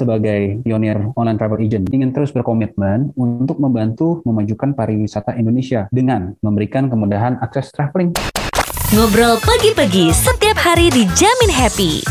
sebagai pionir online travel agent ingin terus berkomitmen untuk membantu memajukan pariwisata Indonesia dengan memberikan kemudahan akses traveling. Ngobrol pagi-pagi setiap hari dijamin happy.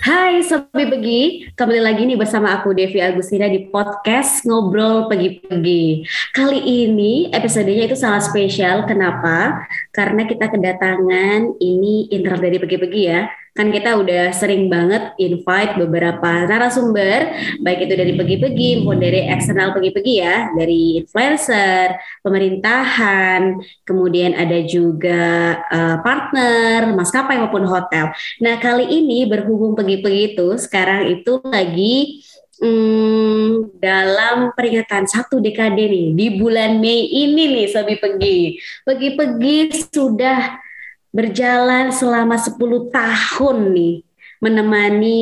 Hai Sobi Pegi, kembali lagi nih bersama aku Devi Agustina di podcast Ngobrol Pagi-Pagi. Kali ini episodenya itu sangat spesial, kenapa? Karena kita kedatangan ini internal dari Pagi-Pagi ya, kan kita udah sering banget invite beberapa narasumber, baik itu dari pegi-pegi maupun dari eksternal pegi-pegi ya, dari influencer, pemerintahan, kemudian ada juga uh, partner, maskapai maupun hotel. Nah kali ini berhubung pegi-pegi itu sekarang itu lagi Hmm, dalam peringatan satu dekade nih di bulan Mei ini nih Sobi Pegi. Pegi-pegi sudah berjalan selama 10 tahun nih menemani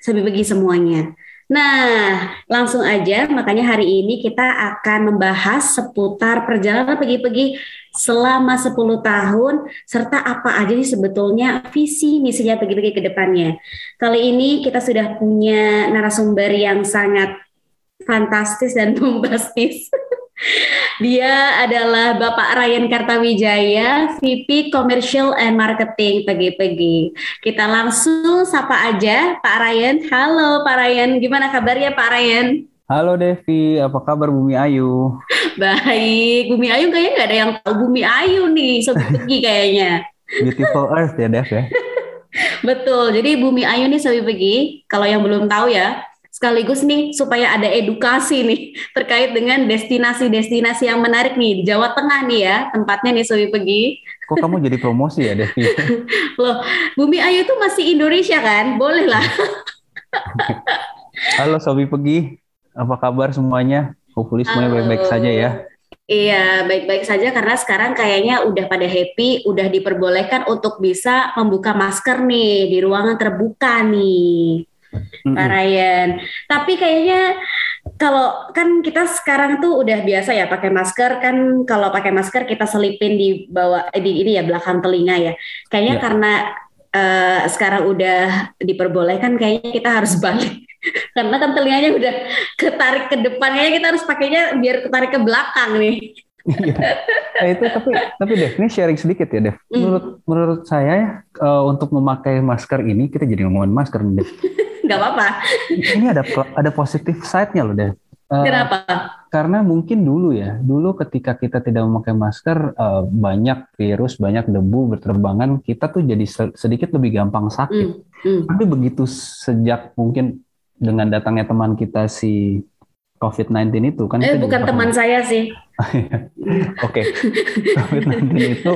Sabi Begi semuanya. Nah, langsung aja makanya hari ini kita akan membahas seputar perjalanan pergi-pergi selama 10 tahun serta apa aja sih sebetulnya visi misinya pergi-pergi ke depannya. Kali ini kita sudah punya narasumber yang sangat fantastis dan bombastis. Dia adalah Bapak Ryan Kartawijaya, VP Commercial and Marketing PGPG. Kita langsung sapa aja Pak Ryan. Halo Pak Ryan, gimana kabarnya Pak Ryan? Halo Devi, apa kabar Bumi Ayu? Baik, Bumi Ayu kayaknya nggak ada yang tahu Bumi Ayu nih, Pegi kayaknya. Beautiful Earth ya Dev ya? Betul, jadi Bumi Ayu nih Sobat Pegi, kalau yang belum tahu ya, sekaligus nih supaya ada edukasi nih terkait dengan destinasi-destinasi yang menarik nih di Jawa Tengah nih ya tempatnya nih Sobi pergi. Kok kamu jadi promosi ya Devi? Loh, Bumi Ayu itu masih Indonesia kan? Boleh lah. Halo Sobi pergi, apa kabar semuanya? Hopefully semuanya baik-baik saja ya. Iya, baik-baik saja karena sekarang kayaknya udah pada happy, udah diperbolehkan untuk bisa membuka masker nih di ruangan terbuka nih mm-hmm. Pak Ryan. Tapi kayaknya kalau kan kita sekarang tuh udah biasa ya pakai masker kan kalau pakai masker kita selipin di bawah eh, di ini ya belakang telinga ya. Kayaknya yeah. karena uh, sekarang udah diperbolehkan kayaknya kita harus balik. karena kan telinganya udah ketarik ke depan kayaknya kita harus pakainya biar ketarik ke belakang nih. Iya. nah, itu tapi tapi Dev ini sharing sedikit ya Dev. Mm. Menurut menurut saya uh, untuk memakai masker ini kita jadi ngomongin masker nih Dev. nggak apa-apa. Ini ada ada positif side-nya loh deh. Uh, Kenapa? Karena mungkin dulu ya, dulu ketika kita tidak memakai masker, uh, banyak virus, banyak debu berterbangan, kita tuh jadi sedikit lebih gampang sakit. Mm, mm. Tapi begitu sejak mungkin dengan datangnya teman kita si COVID-19 itu kan. Eh bukan teman saya sih. Oke, COVID-19 itu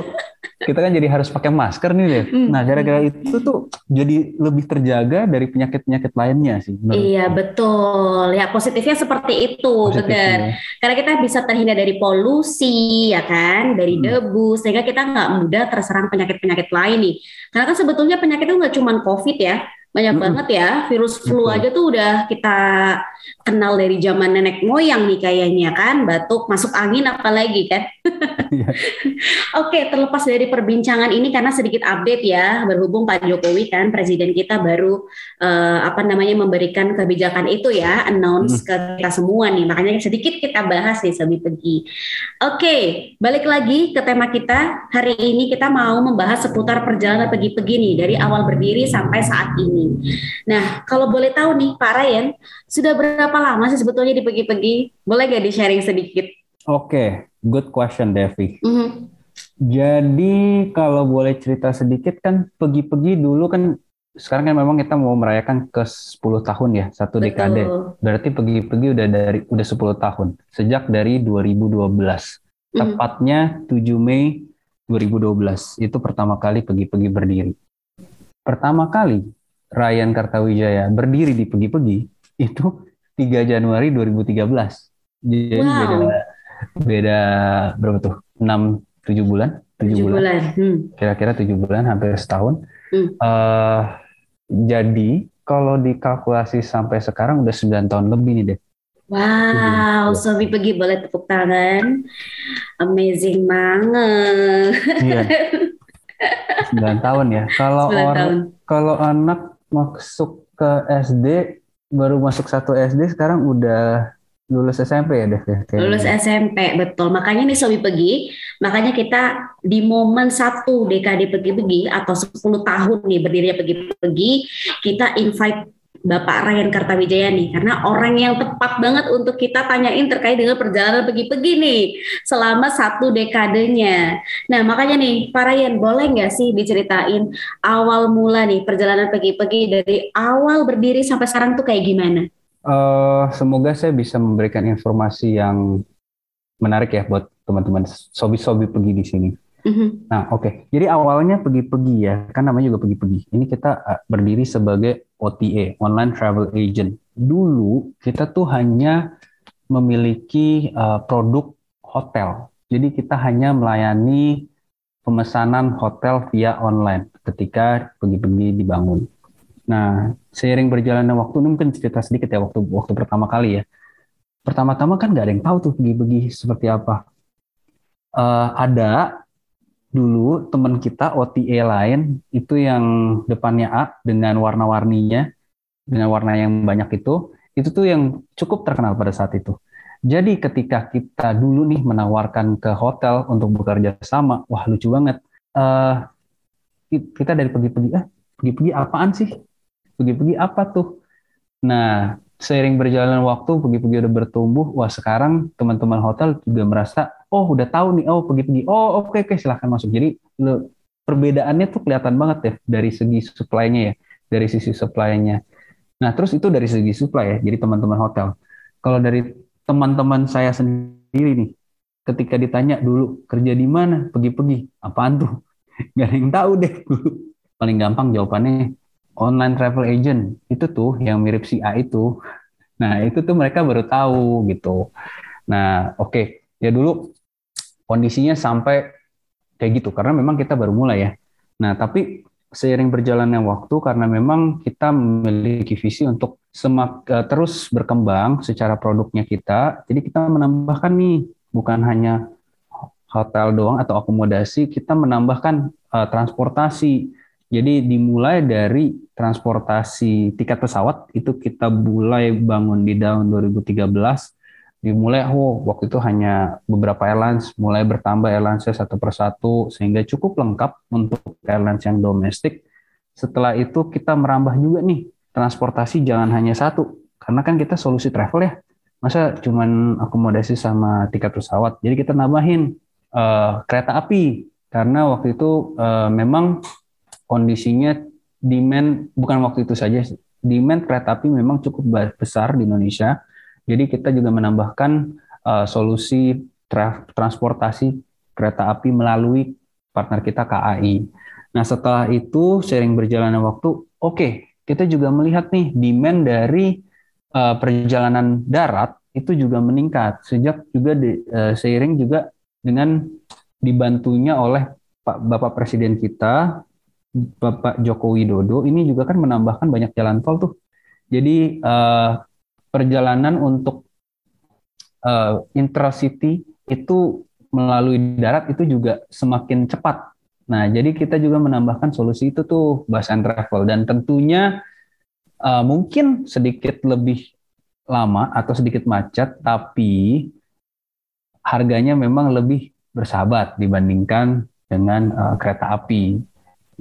kita kan jadi harus pakai masker nih deh. Hmm. Nah, gara-gara itu tuh jadi lebih terjaga dari penyakit-penyakit lainnya sih. Iya, betul. Ya, positifnya seperti itu, benar. Karena kita bisa terhindar dari polusi, ya kan, dari hmm. debu, sehingga kita nggak mudah terserang penyakit-penyakit lain nih. Karena kan sebetulnya penyakit itu nggak cuma COVID ya, banyak hmm. banget ya. Virus flu Betul. aja tuh udah kita kenal dari zaman nenek moyang nih kayaknya kan, batuk, masuk angin apalagi kan. Iya. Oke, terlepas dari perbincangan ini karena sedikit update ya, berhubung Pak Jokowi kan presiden kita baru uh, apa namanya memberikan kebijakan itu ya, announce hmm. ke kita semua nih. Makanya sedikit kita bahas nih Sobi Pegi. Oke, balik lagi ke tema kita. Hari ini kita mau membahas seputar perjalanan Pegi-Pegi nih dari awal berdiri sampai saat ini. Nah, kalau boleh tahu nih Pak Ryan, sudah berapa lama sih sebetulnya di Pegi-Pegi? Boleh gak di-sharing sedikit? Oke, okay. good question Devi. Mm -hmm. Jadi kalau boleh cerita sedikit kan Pegi-Pegi dulu kan sekarang kan memang kita mau merayakan ke 10 tahun ya, satu Betul. dekade. Berarti Pegi-Pegi udah dari udah 10 tahun sejak dari 2012. Mm. Tepatnya 7 Mei 2012 itu pertama kali Pegi-Pegi berdiri. Pertama kali Ryan Kartawijaya berdiri di Pegi-Pegi itu 3 Januari 2013. Jadi wow. beda beda berapa tuh? 6 7 bulan? 7, 7 bulan. bulan. Hmm. Kira-kira 7 bulan hampir setahun. Hmm. Uh, jadi kalau dikalkulasi sampai sekarang udah 9 tahun lebih nih deh. Wow, Sobi pergi boleh tepuk tangan. Amazing banget. Iya. 9 tahun ya. Kalau orang kalau anak masuk ke SD baru masuk satu SD sekarang udah lulus SMP ya Dev ya? Lulus SMP betul. Makanya nih Sobi Pegi, makanya kita di momen satu dekade pergi-pergi atau 10 tahun nih berdirinya pergi-pergi, kita invite Bapak Ryan Kartawijaya nih karena orang yang tepat banget untuk kita tanyain terkait dengan perjalanan pergi-pergi nih selama satu dekadenya. Nah makanya nih Pak Ryan boleh nggak sih diceritain awal mula nih perjalanan pergi-pergi dari awal berdiri sampai sekarang tuh kayak gimana? Uh, semoga saya bisa memberikan informasi yang menarik ya buat teman-teman sobi-sobi pergi di sini. Mm-hmm. Nah, oke. Okay. Jadi awalnya pergi-pergi ya, kan namanya juga pergi-pergi. Ini kita uh, berdiri sebagai OTA, Online Travel Agent. Dulu kita tuh hanya memiliki uh, produk hotel. Jadi kita hanya melayani pemesanan hotel via online ketika pergi-pergi dibangun. Nah, seiring berjalannya waktu, ini mungkin cerita sedikit ya waktu waktu pertama kali ya. Pertama-tama kan nggak ada yang tahu tuh pergi-pergi seperti apa. Uh, ada dulu teman kita OTA lain itu yang depannya A dengan warna-warninya dengan warna yang banyak itu itu tuh yang cukup terkenal pada saat itu. Jadi ketika kita dulu nih menawarkan ke hotel untuk bekerja sama, wah lucu banget. Uh, kita dari pergi-pergi, ah pergi-pergi apaan sih? Pergi-pergi apa tuh? Nah, seiring berjalan waktu, pergi-pergi udah bertumbuh, wah sekarang teman-teman hotel juga merasa, oh udah tahu nih, oh pergi-pergi, oh oke okay, oke okay, silahkan masuk. Jadi lo, perbedaannya tuh kelihatan banget ya dari segi supply-nya ya, dari sisi supply-nya. Nah terus itu dari segi supply ya, jadi teman-teman hotel. Kalau dari teman-teman saya sendiri nih, ketika ditanya dulu kerja di mana, pergi-pergi, apaan tuh? Gak ada yang tahu deh. Paling gampang jawabannya online travel agent itu tuh yang mirip si A itu. Nah, itu tuh mereka baru tahu gitu. Nah, oke. Okay. Ya dulu kondisinya sampai kayak gitu karena memang kita baru mulai ya. Nah, tapi seiring berjalannya waktu karena memang kita memiliki visi untuk semak uh, terus berkembang secara produknya kita. Jadi kita menambahkan nih bukan hanya hotel doang atau akomodasi, kita menambahkan uh, transportasi jadi dimulai dari transportasi tiket pesawat itu kita mulai bangun di tahun 2013 dimulai oh waktu itu hanya beberapa airlines mulai bertambah airlines satu persatu sehingga cukup lengkap untuk airlines yang domestik. Setelah itu kita merambah juga nih transportasi jangan hanya satu karena kan kita solusi travel ya. Masa cuman akomodasi sama tiket pesawat? Jadi kita nambahin uh, kereta api karena waktu itu uh, memang kondisinya demand bukan waktu itu saja demand kereta api memang cukup besar di Indonesia. Jadi kita juga menambahkan uh, solusi tra transportasi kereta api melalui partner kita KAI. Nah setelah itu sering berjalannya waktu, oke okay, kita juga melihat nih demand dari uh, perjalanan darat itu juga meningkat sejak juga di, uh, seiring juga dengan dibantunya oleh Pak Bapak Presiden kita Bapak Joko Widodo ini juga kan menambahkan banyak jalan tol tuh. Jadi uh, perjalanan untuk uh, intracity itu melalui darat itu juga semakin cepat. Nah, jadi kita juga menambahkan solusi itu tuh bus and travel dan tentunya uh, mungkin sedikit lebih lama atau sedikit macet, tapi harganya memang lebih bersahabat dibandingkan dengan uh, kereta api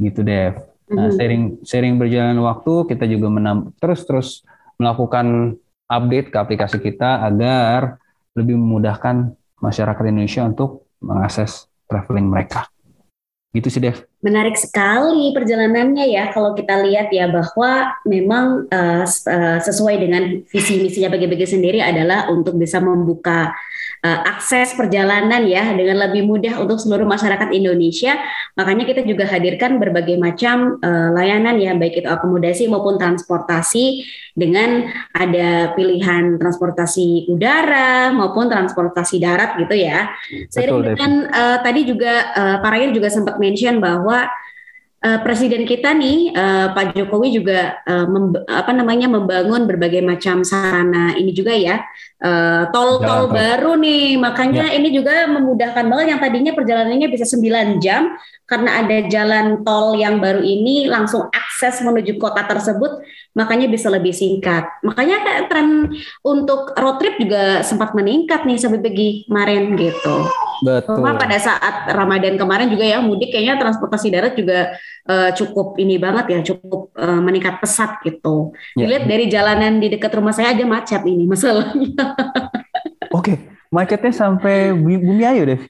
gitu Dev. Nah, mm-hmm. sharing sharing berjalan waktu kita juga menam, terus terus melakukan update ke aplikasi kita agar lebih memudahkan masyarakat Indonesia untuk mengakses traveling mereka. Gitu sih Dev. Menarik sekali perjalanannya ya kalau kita lihat ya bahwa memang uh, sesuai dengan visi misinya bagi-bagi sendiri adalah untuk bisa membuka uh, akses perjalanan ya dengan lebih mudah untuk seluruh masyarakat Indonesia. Makanya kita juga hadirkan berbagai macam uh, layanan ya baik itu akomodasi maupun transportasi dengan ada pilihan transportasi udara maupun transportasi darat gitu ya. Seiring dengan uh, tadi juga uh, Pak Ryan juga sempat mention bahwa uh, presiden kita nih uh, Pak Jokowi juga uh, apa namanya membangun berbagai macam sarana ini juga ya. Tol-tol uh, baru nih. Makanya ya. ini juga memudahkan banget yang tadinya perjalanannya bisa 9 jam karena ada jalan tol yang baru ini langsung akses menuju kota tersebut makanya bisa lebih singkat. Makanya kayak tren untuk road trip juga sempat meningkat nih sampai pergi kemarin gitu. Betul. Cuma pada saat Ramadan kemarin juga ya mudik kayaknya transportasi darat juga uh, cukup ini banget ya, cukup uh, meningkat pesat gitu. Ya. Dilihat dari jalanan di dekat rumah saya aja macet ini masalahnya. Oke, macetnya sampai Bumi Ayu deh.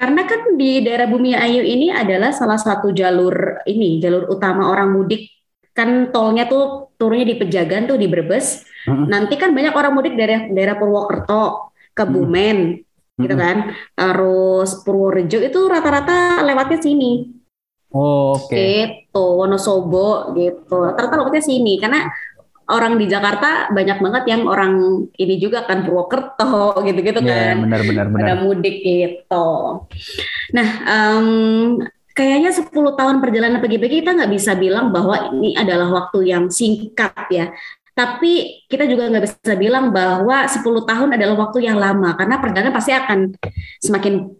Karena kan di daerah Bumi Ayu ini adalah salah satu jalur ini, jalur utama orang mudik. Kan tolnya tuh turunnya di Pejagan tuh di Brebes. Hmm. Nanti kan banyak orang mudik dari daerah Purwokerto, Kebumen, hmm. gitu kan. Terus Purworejo itu rata-rata lewatnya sini. Oh, oke. Okay. Gitu, Wonosobo gitu. Rata-rata lewatnya sini karena orang di Jakarta banyak banget yang orang ini juga kan Purwokerto gitu-gitu yeah, kan. benar benar benar. Ada mudik gitu. Nah, um, kayaknya 10 tahun perjalanan pagi-pagi kita nggak bisa bilang bahwa ini adalah waktu yang singkat ya. Tapi kita juga nggak bisa bilang bahwa 10 tahun adalah waktu yang lama karena perjalanan pasti akan semakin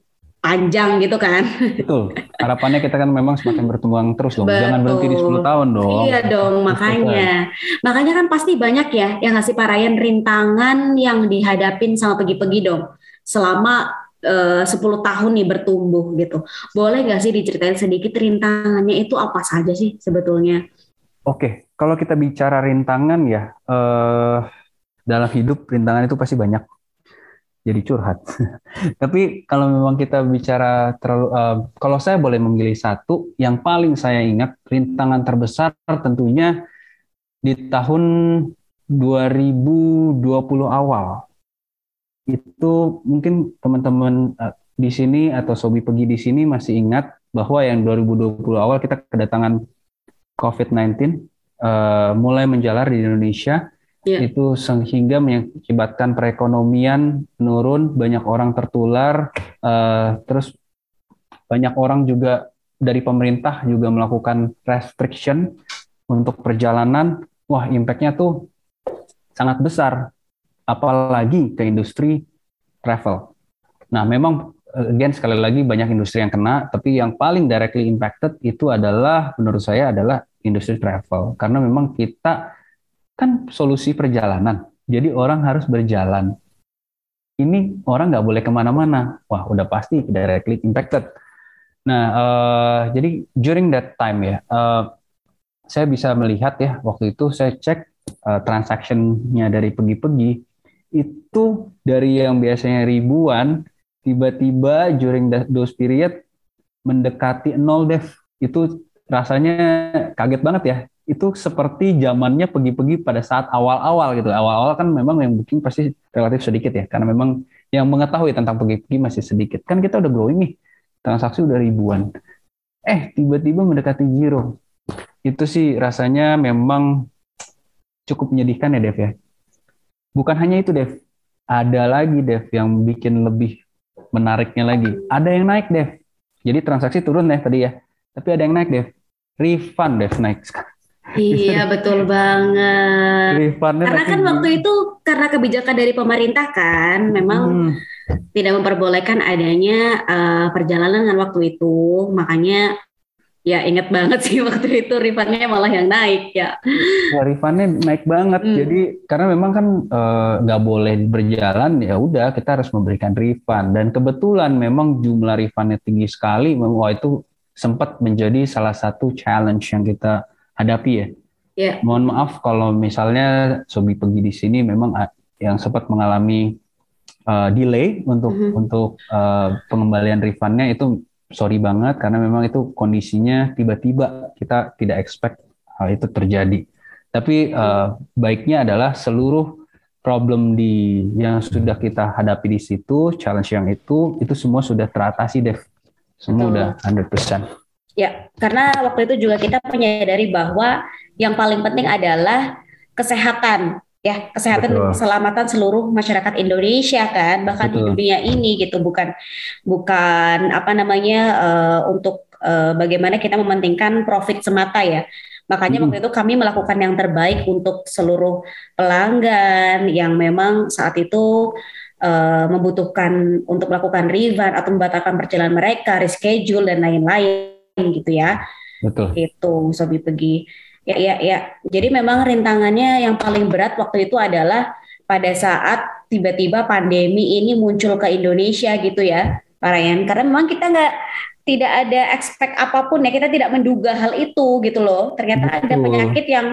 panjang gitu kan. Betul. Harapannya kita kan memang semakin berkembang terus dong. Betul. Jangan berhenti di 10 tahun dong. Iya dong, makanya. Makanya kan pasti banyak ya yang ngasih parayan rintangan yang dihadapin sama pergi-pergi dong. Selama eh, uh, 10 tahun nih bertumbuh gitu. Boleh gak sih diceritain sedikit rintangannya itu apa saja sih sebetulnya? Oke, kalau kita bicara rintangan ya, uh, dalam hidup rintangan itu pasti banyak jadi curhat. Tapi kalau memang kita bicara terlalu, uh, kalau saya boleh memilih satu, yang paling saya ingat rintangan terbesar tentunya di tahun 2020 awal. Itu mungkin teman-teman uh, di sini atau sobi pergi di sini masih ingat bahwa yang 2020 awal kita kedatangan COVID-19 uh, eh, mulai menjalar di Indonesia yeah. itu sehingga mengakibatkan perekonomian menurun, banyak orang tertular, uh, terus banyak orang juga dari pemerintah juga melakukan restriction untuk perjalanan. Wah, impactnya tuh sangat besar, apalagi ke industri travel. Nah, memang again sekali lagi banyak industri yang kena, tapi yang paling directly impacted itu adalah menurut saya adalah industri travel karena memang kita kan solusi perjalanan. Jadi orang harus berjalan. Ini orang nggak boleh ke mana-mana. Wah, udah pasti directly impacted. Nah, uh, jadi during that time ya, uh, saya bisa melihat ya waktu itu saya cek uh, transaction-nya dari pergi-pergi itu dari yang biasanya ribuan tiba-tiba during that, those period mendekati nol dev itu rasanya kaget banget ya itu seperti zamannya pergi-pergi pada saat awal-awal gitu. Awal-awal kan memang yang booking pasti relatif sedikit ya, karena memang yang mengetahui tentang pergi-pergi masih sedikit. Kan kita udah growing nih, transaksi udah ribuan. Eh, tiba-tiba mendekati zero. Itu sih rasanya memang cukup menyedihkan ya, Dev ya. Bukan hanya itu, Dev. Ada lagi, Dev, yang bikin lebih menariknya lagi. Ada yang naik, Dev. Jadi transaksi turun, Dev, tadi ya. Tapi ada yang naik, Dev. Refund, Dev, naik sekarang Iya betul banget. Refundnya karena kan waktu itu karena kebijakan dari pemerintah kan, memang hmm. tidak memperbolehkan adanya uh, perjalanan dengan waktu itu, makanya ya inget banget sih waktu itu refundnya malah yang naik ya. Ya refundnya naik banget, hmm. jadi karena memang kan eh, nggak boleh berjalan, ya udah kita harus memberikan refund dan kebetulan memang jumlah refundnya tinggi sekali, wah itu sempat menjadi salah satu challenge yang kita hadapi ya. Yeah. Mohon maaf kalau misalnya Sobi pergi di sini memang yang sempat mengalami uh, delay untuk mm -hmm. untuk uh, pengembalian refundnya itu sorry banget karena memang itu kondisinya tiba-tiba kita tidak expect hal itu terjadi. Tapi uh, baiknya adalah seluruh problem di yang sudah kita hadapi di situ, challenge yang itu, itu semua sudah teratasi, Dev. Semua Betul. udah 100%. Ya, karena waktu itu juga kita menyadari bahwa yang paling penting adalah kesehatan ya kesehatan Betul. keselamatan seluruh masyarakat Indonesia kan bahkan Betul. di dunia ini gitu bukan bukan apa namanya uh, untuk uh, bagaimana kita mementingkan profit semata ya makanya hmm. waktu itu kami melakukan yang terbaik untuk seluruh pelanggan yang memang saat itu uh, membutuhkan untuk melakukan refund atau membatalkan perjalanan mereka reschedule dan lain-lain gitu ya. Betul. Itu Sobi pergi. Ya ya ya. Jadi memang rintangannya yang paling berat waktu itu adalah pada saat tiba-tiba pandemi ini muncul ke Indonesia gitu ya, Pak Ryan. Karena memang kita nggak tidak ada expect apa pun ya, kita tidak menduga hal itu gitu loh. Ternyata Betul. ada penyakit yang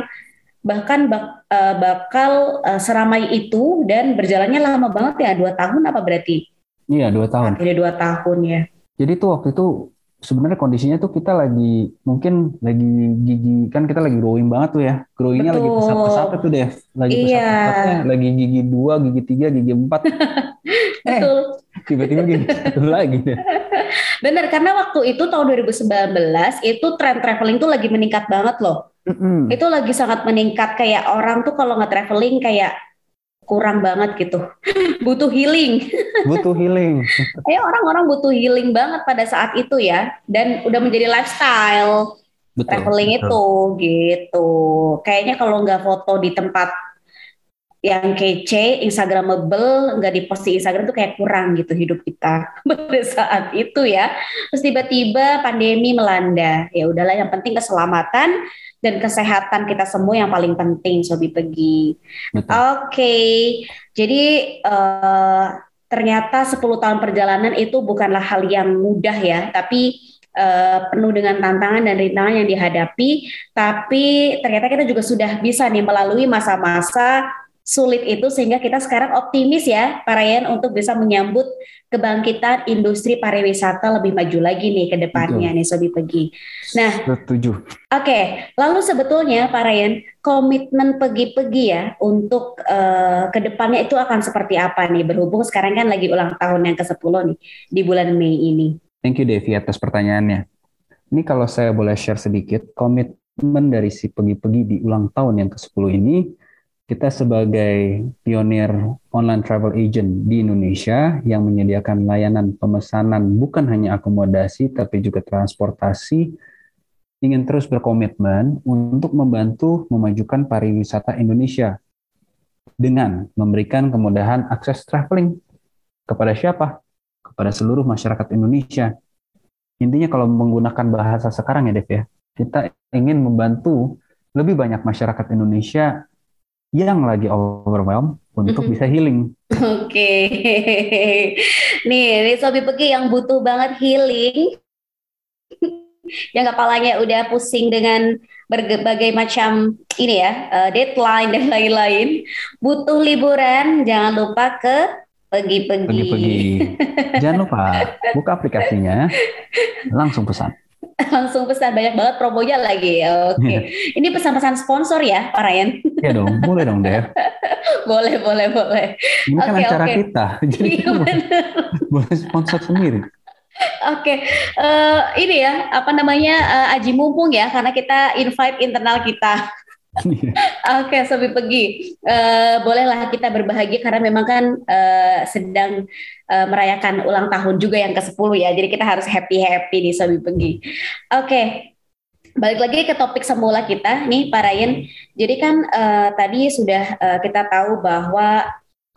bahkan bak, uh, bakal uh, seramai itu dan berjalannya lama banget ya dua tahun apa berarti? Iya dua tahun. Ini dua tahun ya. Jadi tuh waktu itu sebenarnya kondisinya tuh kita lagi mungkin lagi gigi kan kita lagi growing banget tuh ya. Growingnya lagi pesat-pesat tuh deh. Lagi iya. pesat-pesatnya. Lagi gigi dua gigi tiga gigi empat. Eh, betul. tiba-tiba gigi satu lagi deh. Bener karena waktu itu tahun 2019 itu tren traveling tuh lagi meningkat banget loh. Mm-hmm. itu lagi sangat meningkat kayak orang tuh kalau nggak traveling kayak kurang banget gitu. butuh healing. Butuh healing. Kayak orang-orang butuh healing banget pada saat itu ya dan udah menjadi lifestyle betul, traveling betul. itu gitu. Kayaknya kalau nggak foto di tempat yang kece, instagramable, nggak dipost di Instagram tuh kayak kurang gitu hidup kita pada saat itu ya. Terus tiba-tiba pandemi melanda. Ya udahlah yang penting keselamatan dan kesehatan kita semua yang paling penting Sobi Pegi. Oke, okay. jadi uh, ternyata 10 tahun perjalanan itu bukanlah hal yang mudah ya, tapi uh, penuh dengan tantangan dan rintangan yang dihadapi. Tapi ternyata kita juga sudah bisa nih melalui masa-masa sulit itu sehingga kita sekarang optimis ya Pak Ryan untuk bisa menyambut kebangkitan industri pariwisata lebih maju lagi nih ke depannya nih Sobi Pegi. Nah, setuju. Oke, okay. lalu sebetulnya Pak Ryan komitmen Pegi-Pegi ya untuk uh, ke depannya itu akan seperti apa nih berhubung sekarang kan lagi ulang tahun yang ke-10 nih di bulan Mei ini. Thank you Devi atas pertanyaannya. Ini kalau saya boleh share sedikit komitmen dari si Pegi-Pegi di ulang tahun yang ke-10 ini kita sebagai pionir online travel agent di Indonesia yang menyediakan layanan pemesanan bukan hanya akomodasi tapi juga transportasi ingin terus berkomitmen untuk membantu memajukan pariwisata Indonesia dengan memberikan kemudahan akses traveling kepada siapa? Kepada seluruh masyarakat Indonesia. Intinya kalau menggunakan bahasa sekarang ya Dev ya, kita ingin membantu lebih banyak masyarakat Indonesia yang lagi overwhelmed untuk mm -hmm. bisa healing. Oke, okay. nih ini Sobi Pegi yang butuh banget healing, yang kepalanya udah pusing dengan berbagai macam ini ya uh, deadline dan lain-lain, butuh liburan, jangan lupa ke pergi-pergi. Pergi-pergi. jangan lupa buka aplikasinya, langsung pesan. langsung pesan banyak banget promonya lagi. Oke, okay. Iya. ini pesan-pesan sponsor ya, Pak Ryan? Iya dong, boleh dong, Dev. boleh, boleh, boleh. Ini okay, kan acara okay. kita, jadi iya, boleh, boleh sponsor sendiri. Oke, okay. uh, eh, ini ya apa namanya uh, aji mumpung ya, karena kita invite internal kita. Iya. Oke, okay, Sobi Pegi, uh, bolehlah kita berbahagia karena memang kan uh, sedang uh, merayakan ulang tahun juga yang ke-10 ya. Jadi kita harus happy-happy nih Sobi Pegi. Oke. Okay. Balik lagi ke topik semula kita nih Pak Ryan. Jadi kan uh, tadi sudah uh, kita tahu bahwa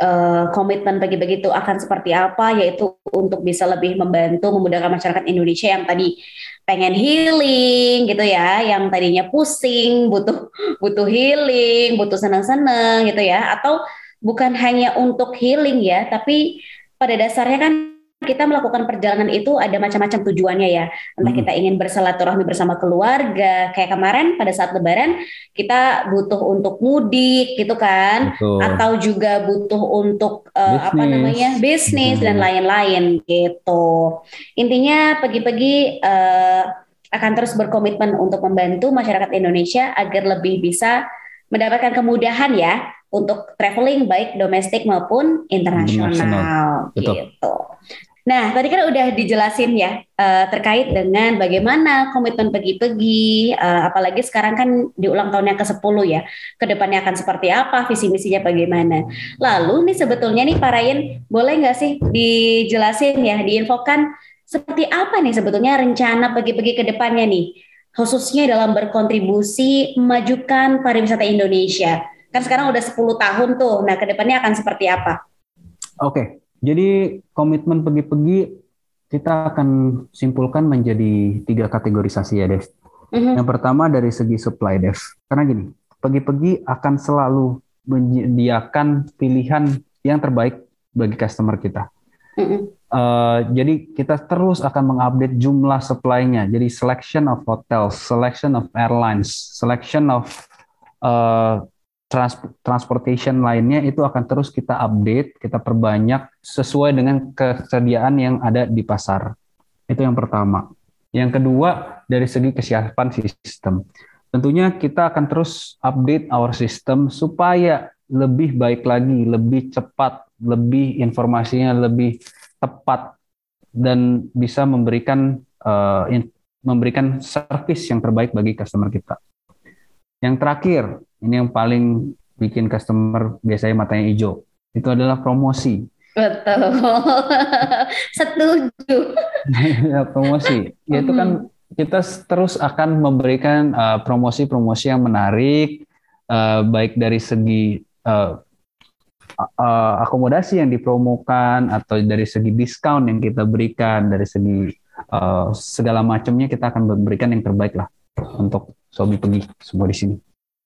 uh, komitmen bagi-bagi itu akan seperti apa yaitu untuk bisa lebih membantu memudahkan masyarakat Indonesia yang tadi pengen healing gitu ya yang tadinya pusing butuh butuh healing butuh senang-senang gitu ya. Atau bukan hanya untuk healing ya tapi pada dasarnya kan kita melakukan perjalanan itu ada macam-macam tujuannya ya. Entah hmm. kita ingin bersilaturahmi bersama keluarga, kayak kemarin pada saat lebaran kita butuh untuk mudik gitu kan, Betul. atau juga butuh untuk uh, apa namanya bisnis hmm. dan lain-lain gitu. Intinya pergi-pergi uh, akan terus berkomitmen untuk membantu masyarakat Indonesia agar lebih bisa mendapatkan kemudahan ya untuk traveling baik domestik maupun internasional gitu. Nah, tadi kan udah dijelasin ya uh, terkait dengan bagaimana komitmen pergi-pergi, uh, apalagi sekarang kan di ulang tahun yang ke-10 ya. Ke depannya akan seperti apa, visi misinya bagaimana. Lalu nih sebetulnya nih Pak Ryan, boleh nggak sih dijelasin ya, diinfokan seperti apa nih sebetulnya rencana pergi-pergi ke depannya nih, khususnya dalam berkontribusi memajukan pariwisata Indonesia. Kan sekarang udah 10 tahun tuh, nah ke depannya akan seperti apa? Oke, jadi komitmen pergi-pergi kita akan simpulkan menjadi tiga kategorisasi ya, Dev. Mm-hmm. Yang pertama dari segi supply, Dev. Karena gini, pergi-pergi akan selalu menyediakan pilihan yang terbaik bagi customer kita. Mm-hmm. Uh, jadi kita terus akan mengupdate jumlah supply-nya. Jadi selection of hotels, selection of airlines, selection of uh, trans transportation lainnya itu akan terus kita update, kita perbanyak sesuai dengan kesediaan yang ada di pasar. Itu yang pertama. Yang kedua, dari segi kesiapan sistem. Tentunya kita akan terus update our system supaya lebih baik lagi, lebih cepat, lebih informasinya lebih tepat dan bisa memberikan uh, in, memberikan service yang terbaik bagi customer kita. Yang terakhir, ini yang paling bikin customer biasanya matanya hijau. Itu adalah promosi. Betul. Setuju. ya, promosi. Yaitu kan kita terus akan memberikan uh, promosi-promosi uh, yang menarik uh, baik dari segi uh, uh, akomodasi yang dipromokan atau dari segi diskon yang kita berikan dari segi uh, segala macamnya kita akan memberikan yang terbaik lah untuk sobi pergi semua di sini.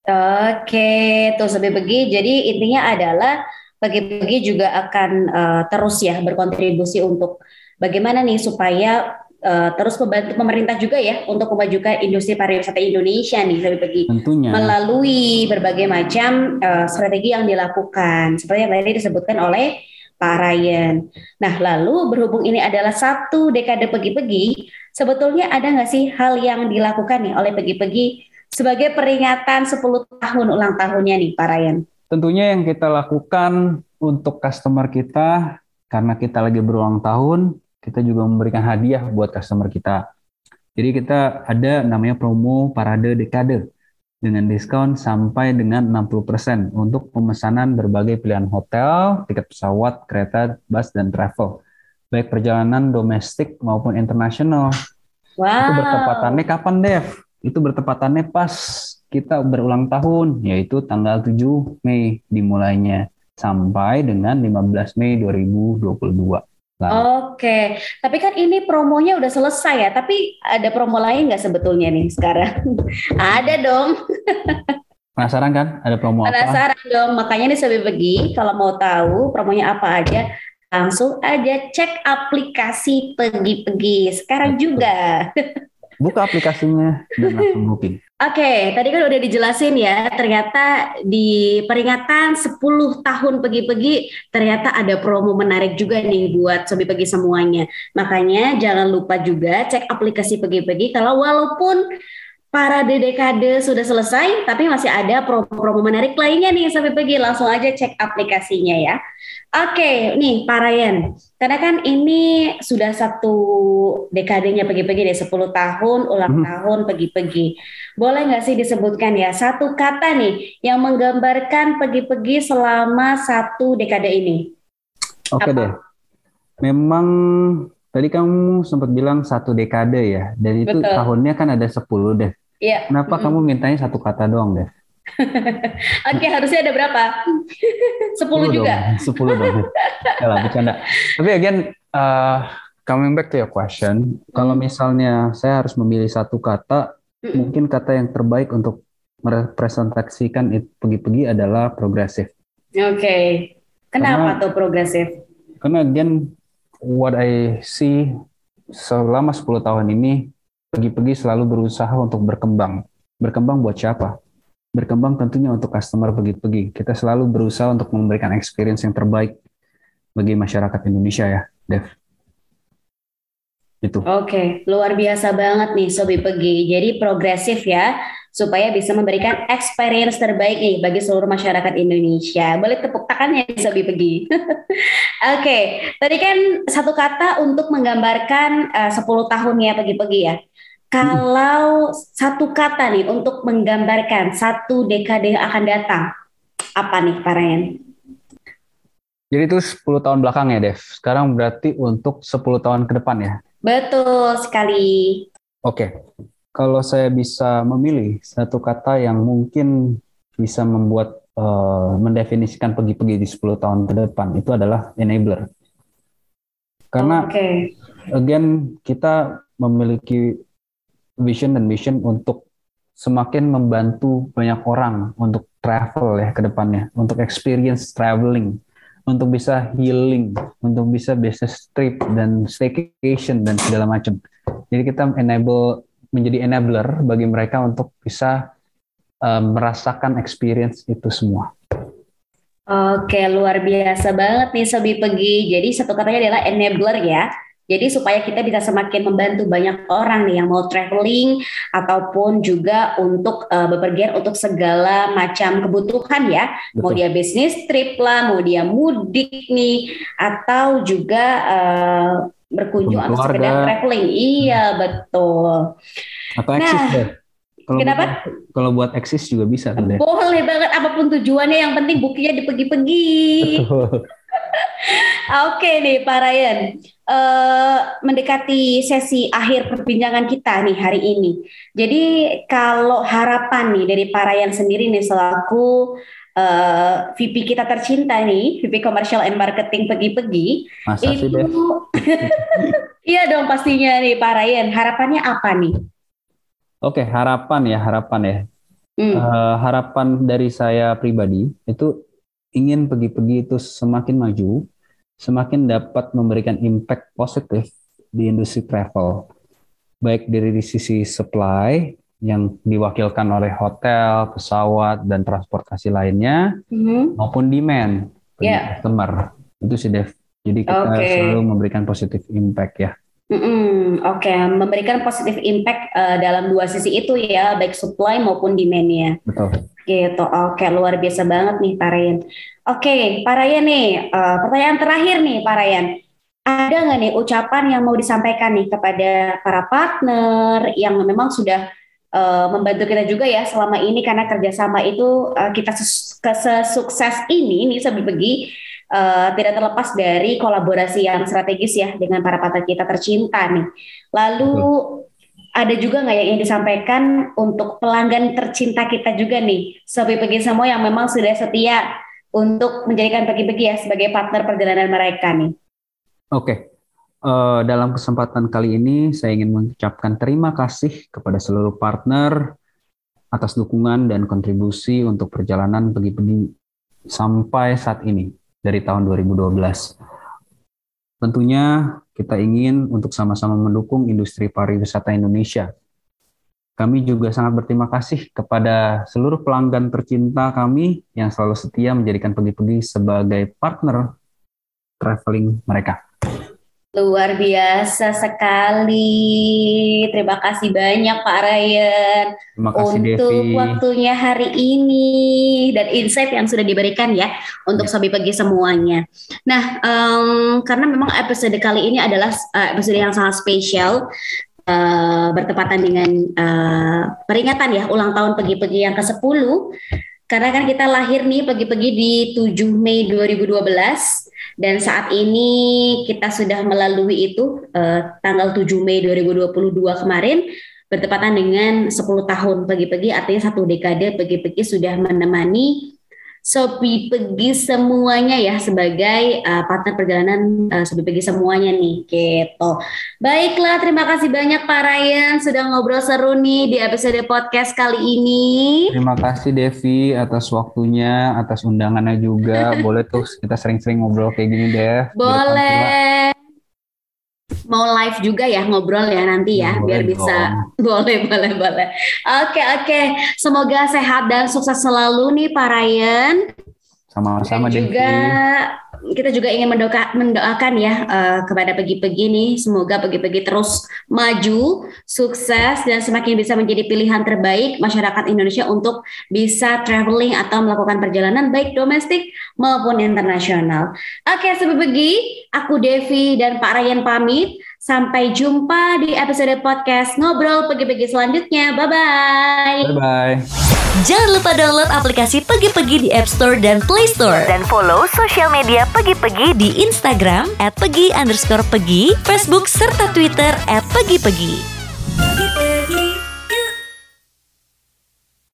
Oke, tuh sampai pergi. Jadi intinya adalah pagi-pagi juga akan uh, terus ya berkontribusi untuk bagaimana nih supaya uh, terus membantu pemerintah juga ya untuk memajukan industri pariwisata Indonesia nih sampai pergi Tentunya. melalui berbagai macam uh, strategi yang dilakukan seperti yang tadi disebutkan oleh Pak Ryan. Nah, lalu berhubung ini adalah satu dekade pergi-pergi, sebetulnya ada nggak sih hal yang dilakukan nih oleh pergi-pergi sebagai peringatan 10 tahun ulang tahunnya nih Pak Ryan? Tentunya yang kita lakukan untuk customer kita, karena kita lagi berulang tahun, kita juga memberikan hadiah buat customer kita. Jadi kita ada namanya promo parade dekade dengan diskon sampai dengan 60% untuk pemesanan berbagai pilihan hotel, tiket pesawat, kereta, bus, dan travel. Baik perjalanan domestik maupun internasional. Wow. Itu bertepatannya kapan, Dev? Itu bertepatannya pas kita berulang tahun, yaitu tanggal 7 Mei dimulainya sampai dengan 15 Mei 2022. Oke, okay. tapi kan ini promonya udah selesai ya, tapi ada promo lain nggak sebetulnya nih sekarang? ada dong. Penasaran kan? Ada promo Penasaran apa? Penasaran dong, makanya nih Sobi Begi, kalau mau tahu promonya apa aja, langsung aja cek aplikasi Pegi-Pegi sekarang Betul. juga. buka aplikasinya dan langsung booking. Oke, okay, tadi kan udah dijelasin ya, ternyata di peringatan 10 tahun pergi-pergi ternyata ada promo menarik juga nih buat sobi pergi semuanya. Makanya jangan lupa juga cek aplikasi pergi-pergi kalau walaupun para dekade sudah selesai, tapi masih ada promo-promo menarik lainnya nih sampai pergi. Langsung aja cek aplikasinya ya. Oke, nih Pak Ryan, karena kan ini sudah satu dekadenya pergi-pergi deh, 10 tahun, ulang hmm. tahun pergi-pergi. Boleh nggak sih disebutkan ya satu kata nih yang menggambarkan pergi-pergi selama satu dekade ini? Oke Apa? deh. Memang tadi kamu sempat bilang satu dekade ya, dan itu Betul. tahunnya kan ada 10 deh. Iya. Kenapa mm -hmm. kamu mintanya satu kata doang deh? Oke, harusnya ada berapa? Sepuluh juga. Sepuluh dong. lah, bercanda. Tapi again, uh, coming back to your question, mm. kalau misalnya saya harus memilih satu kata, mm. mungkin kata yang terbaik untuk merepresentasikan pergi-pergi adalah progresif. Oke. Okay. Kenapa karena, tuh progresif? Karena again, what I see selama 10 tahun ini pergi-pergi selalu berusaha untuk berkembang. Berkembang buat siapa? Berkembang tentunya untuk customer pergi-pergi. Kita selalu berusaha untuk memberikan experience yang terbaik bagi masyarakat Indonesia ya, Dev. Itu. Oke, luar biasa banget nih Sobi Pergi. Jadi progresif ya, supaya bisa memberikan experience terbaik nih bagi seluruh masyarakat Indonesia. Boleh tepuk tangannya Sobi Pergi. Oke, tadi kan satu kata untuk menggambarkan uh, 10 tahunnya Pergi-Pergi ya. Kalau satu kata nih untuk menggambarkan satu dekade yang akan datang, apa nih Pak Ryan? Jadi itu 10 tahun belakang ya, Dev. Sekarang berarti untuk 10 tahun ke depan ya? Betul sekali. Oke. Kalau saya bisa memilih satu kata yang mungkin bisa membuat uh, mendefinisikan pergi-pergi di 10 tahun ke depan itu adalah enabler. Karena okay again kita memiliki vision dan mission untuk semakin membantu banyak orang untuk travel ya ke depannya, untuk experience traveling, untuk bisa healing, untuk bisa business trip dan staycation dan segala macam. Jadi kita enable menjadi enabler bagi mereka untuk bisa um, merasakan experience itu semua. Oke, luar biasa banget nih Sobi Pegi. Jadi satu katanya adalah enabler ya. Jadi supaya kita bisa semakin membantu banyak orang nih yang mau traveling ataupun juga untuk uh, bepergian untuk segala macam kebutuhan ya. Betul. Mau dia bisnis trip lah, mau dia mudik nih atau juga uh, berkunjung atau sekedar traveling. Iya, betul. Atau nah, Kalau Kenapa? Buat, kalau buat eksis juga bisa kan deh. Boleh banget apa pun tujuannya yang penting bukinya dipegi-pegi. Oke nih Pak Ryan, uh, mendekati sesi akhir perbincangan kita nih hari ini. Jadi kalau harapan nih dari Pak Ryan sendiri nih selaku uh, eh, VP kita tercinta nih, VP Commercial and Marketing Pegi-Pegi, itu iya dong pastinya nih Pak Ryan. Harapannya apa nih? Oke, harapan ya, harapan ya. Hmm. Uh, harapan dari saya pribadi itu ingin pergi-pergi itu semakin maju, semakin dapat memberikan impact positif di industri travel. Baik dari sisi supply yang diwakilkan oleh hotel, pesawat, dan transportasi lainnya, mm-hmm. maupun demand yeah. customer. Itu sih Dev. Jadi kita okay. selalu memberikan positif impact ya. Mm-hmm. Oke, okay. memberikan positif impact uh, dalam dua sisi itu ya, baik supply maupun demand-nya. Betul. Gitu. Oke, okay. luar biasa banget nih Pak Ryan. Oke, okay, Pak Ryan nih, uh, pertanyaan terakhir nih Pak Ryan. Ada nggak nih ucapan yang mau disampaikan nih kepada para partner yang memang sudah uh, membantu kita juga ya selama ini karena kerjasama itu uh, kita sukses ini nih sebagi uh, tidak terlepas dari kolaborasi yang strategis ya dengan para partner kita tercinta nih. Lalu ada juga nggak yang ingin disampaikan untuk pelanggan tercinta kita juga nih, Sobi Pegi semua yang memang sudah setia untuk menjadikan Pegi-Pegi ya sebagai partner perjalanan mereka nih. Oke, okay. uh, eh, dalam kesempatan kali ini saya ingin mengucapkan terima kasih kepada seluruh partner atas dukungan dan kontribusi untuk perjalanan Pegi-Pegi sampai saat ini dari tahun 2012. Tentunya kita ingin untuk sama-sama mendukung industri pariwisata Indonesia. Kami juga sangat berterima kasih kepada seluruh pelanggan tercinta kami yang selalu setia menjadikan pergi-pergi sebagai partner traveling mereka. Luar biasa sekali. Terima kasih banyak Pak Ryan Terima kasih, untuk Devi. waktunya hari ini dan insight yang sudah diberikan ya untuk ya. Sobi Pagi semuanya. Nah, um, karena memang episode kali ini adalah uh, episode yang sangat spesial uh, bertepatan dengan uh, peringatan ya ulang tahun Pegi-Pegi yang ke-10 karena kan kita lahir nih Pegi-Pegi di 7 Mei 2012 dan saat ini kita sudah melalui itu uh, tanggal 7 Mei 2022 kemarin bertepatan dengan 10 tahun pagi-pagi artinya satu dekade pagi-pagi sudah menemani Sopi pergi semuanya ya sebagai uh, partner perjalanan uh, Sopi pergi semuanya nih gitu. Baiklah, terima kasih banyak Pak Ryan sudah ngobrol seru nih di episode podcast kali ini. Terima kasih Devi atas waktunya, atas undangannya juga. Boleh tuh kita sering-sering ngobrol kayak gini deh. Boleh mau live juga ya ngobrol ya nanti ya boleh biar bisa boleh boleh boleh. Oke oke. Semoga sehat dan sukses selalu nih Pak Ryan. Sama-sama juga kita juga ingin mendoka, mendoakan ya uh, kepada pegi-pegi nih semoga pegi-pegi terus maju, sukses dan semakin bisa menjadi pilihan terbaik masyarakat Indonesia untuk bisa traveling atau melakukan perjalanan baik domestik maupun internasional. Oke, okay, pegi, aku Devi dan Pak Ryan pamit. Sampai jumpa di episode podcast Ngobrol Pegi-Pegi selanjutnya. Bye-bye. Bye-bye. Jangan lupa download aplikasi Pegi-Pegi di App Store dan Play Store. Dan follow sosial media Pegi-Pegi di Instagram at pegi underscore pegi, Facebook, serta Twitter at pegi-pegi.